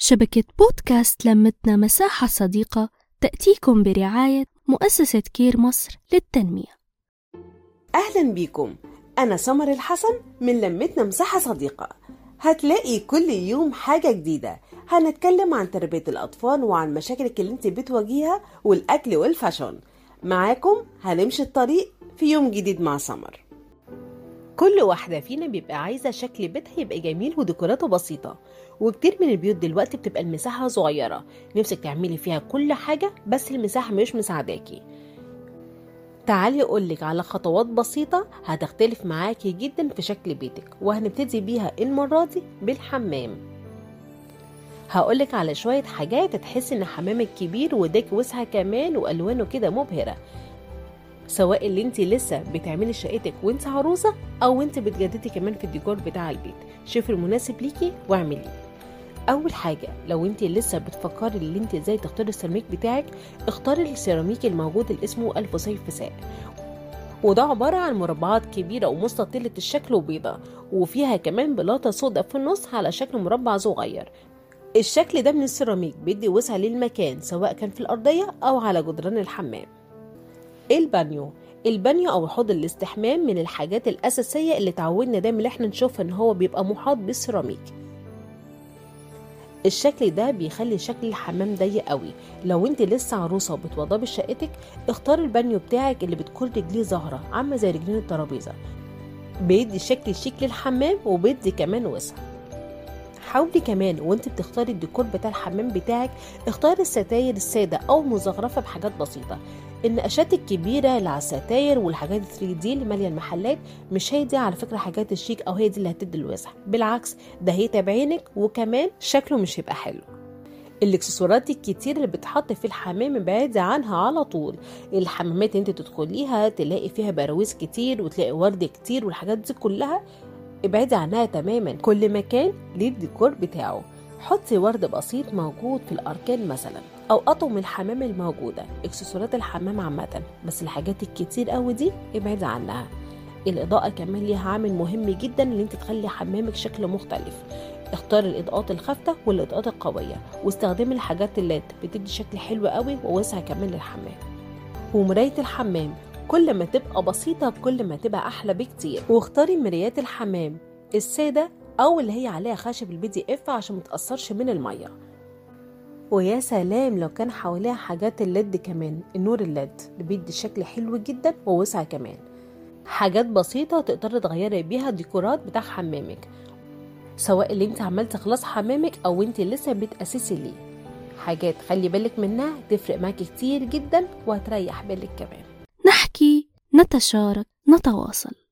شبكة بودكاست لمتنا مساحة صديقة تأتيكم برعاية مؤسسة كير مصر للتنمية. أهلا بيكم أنا سمر الحسن من لمتنا مساحة صديقة. هتلاقي كل يوم حاجة جديدة. هنتكلم عن تربية الأطفال وعن مشاكلك اللي انت بتواجهها والأكل وال fashion معاكم هنمشي الطريق في يوم جديد مع سمر. كل واحدة فينا بيبقى عايزة شكل بيتها يبقى جميل وديكوراته بسيطة. وكتير من البيوت دلوقتي بتبقى المساحة صغيرة. نفسك تعملي فيها كل حاجة بس المساحة مش مساعداكي. تعالي أقولك على خطوات بسيطة هتختلف معاكي جدا في شكل بيتك وهنبتدي بيها المرة دي بالحمام. هقولك على شوية حاجات تحس إن حمامك كبير وديك وسعة كمان وألوانه كده مبهرة. سواء اللي انت لسه بتعملي شقتك وانت عروسة أو انت بتجددي كمان في الديكور بتاع البيت. شوفي المناسب ليكي واعمليه أول حاجة لو انت لسه بتفكري ان انت إزاي تختاري السيراميك بتاعك اختاري السيراميك الموجود اللي اسمه ألف صيف فساء وده عبارة عن مربعات كبيرة ومستطيلة الشكل وبيضة وفيها كمان بلاطة سوداء في النص على شكل مربع صغير. الشكل ده من السيراميك بيدي وسع للمكان سواء كان في الأرضية أو على جدران الحمام. البانيو. البانيو أو حوض الاستحمام من الحاجات الأساسية اللي تعودنا دايما اللي إحنا نشوف إن هو بيبقى محاط بالسيراميك. الشكل ده بيخلي شكل الحمام ضيق قوي. لو أنت لسه عروسة وبتوضبي شقتك اختاري البانيو بتاعك اللي بتكون رجليه ظاهره عاملة زي رجلين الترابيزة. بيدي شكل شيك للحمام وبيدي كمان وسع. حاولي كمان وانت بتختاري الديكور بتاع الحمام بتاعك اختاري الستاير السادة أو مزخرفة بحاجات بسيطة. النقشات الكبيرة اللي على الستاير والحاجات 3D اللي مالية المحلات مش هي دي على فكرة حاجات الشيك أو هي دي اللي هتدي الوسع. بالعكس ده هيتعب عينك وكمان شكله مش هيبقى حلو. الاكسسوارات الكتير اللي بتحط في الحمام ابعدي عنها على طول. الحمامات انت تدخليها تلاقي فيها براويز كتير وتلاقي ورد كتير والحاجات دي كلها ابعدي عنها تماما. كل مكان ليه الديكور بتاعه. حطي ورد بسيط موجود في الأركان مثلا أو أطقم الحمام الموجودة إكسسوارات الحمام عامة. بس الحاجات الكتير قوي دي ابعدي عنها. الإضاءة كمان ليها عامل مهم جدا إن أنت تخلي حمامك شكل مختلف. اختاري الإضاءات الخافتة والإضاءات القوية واستخدمي الحاجات الليد بتدي شكل حلو قوي ووسع كمان للحمام. ومراية الحمام كل ما تبقى بسيطة كل ما تبقى أحلى بكتير. واختاري مرايات الحمام السادة أو اللي هي عليها خشب ال MDF عشان متأثرش من المية. ويا سلام لو كان حواليها حاجات ال LED كمان النور ال LED اللي بيدي شكل حلو جدا ووسع كمان. حاجات بسيطة تقدري تغيري بيها الديكورات بتاع حمامك سواء اللي انت عملتي خلاص حمامك أو انت لسه بتأسسي ليه. حاجات خلي بالك منها تفرق معاكي كتير جدا وهتريح بالك كمان. نحكي نتشارك نتواصل.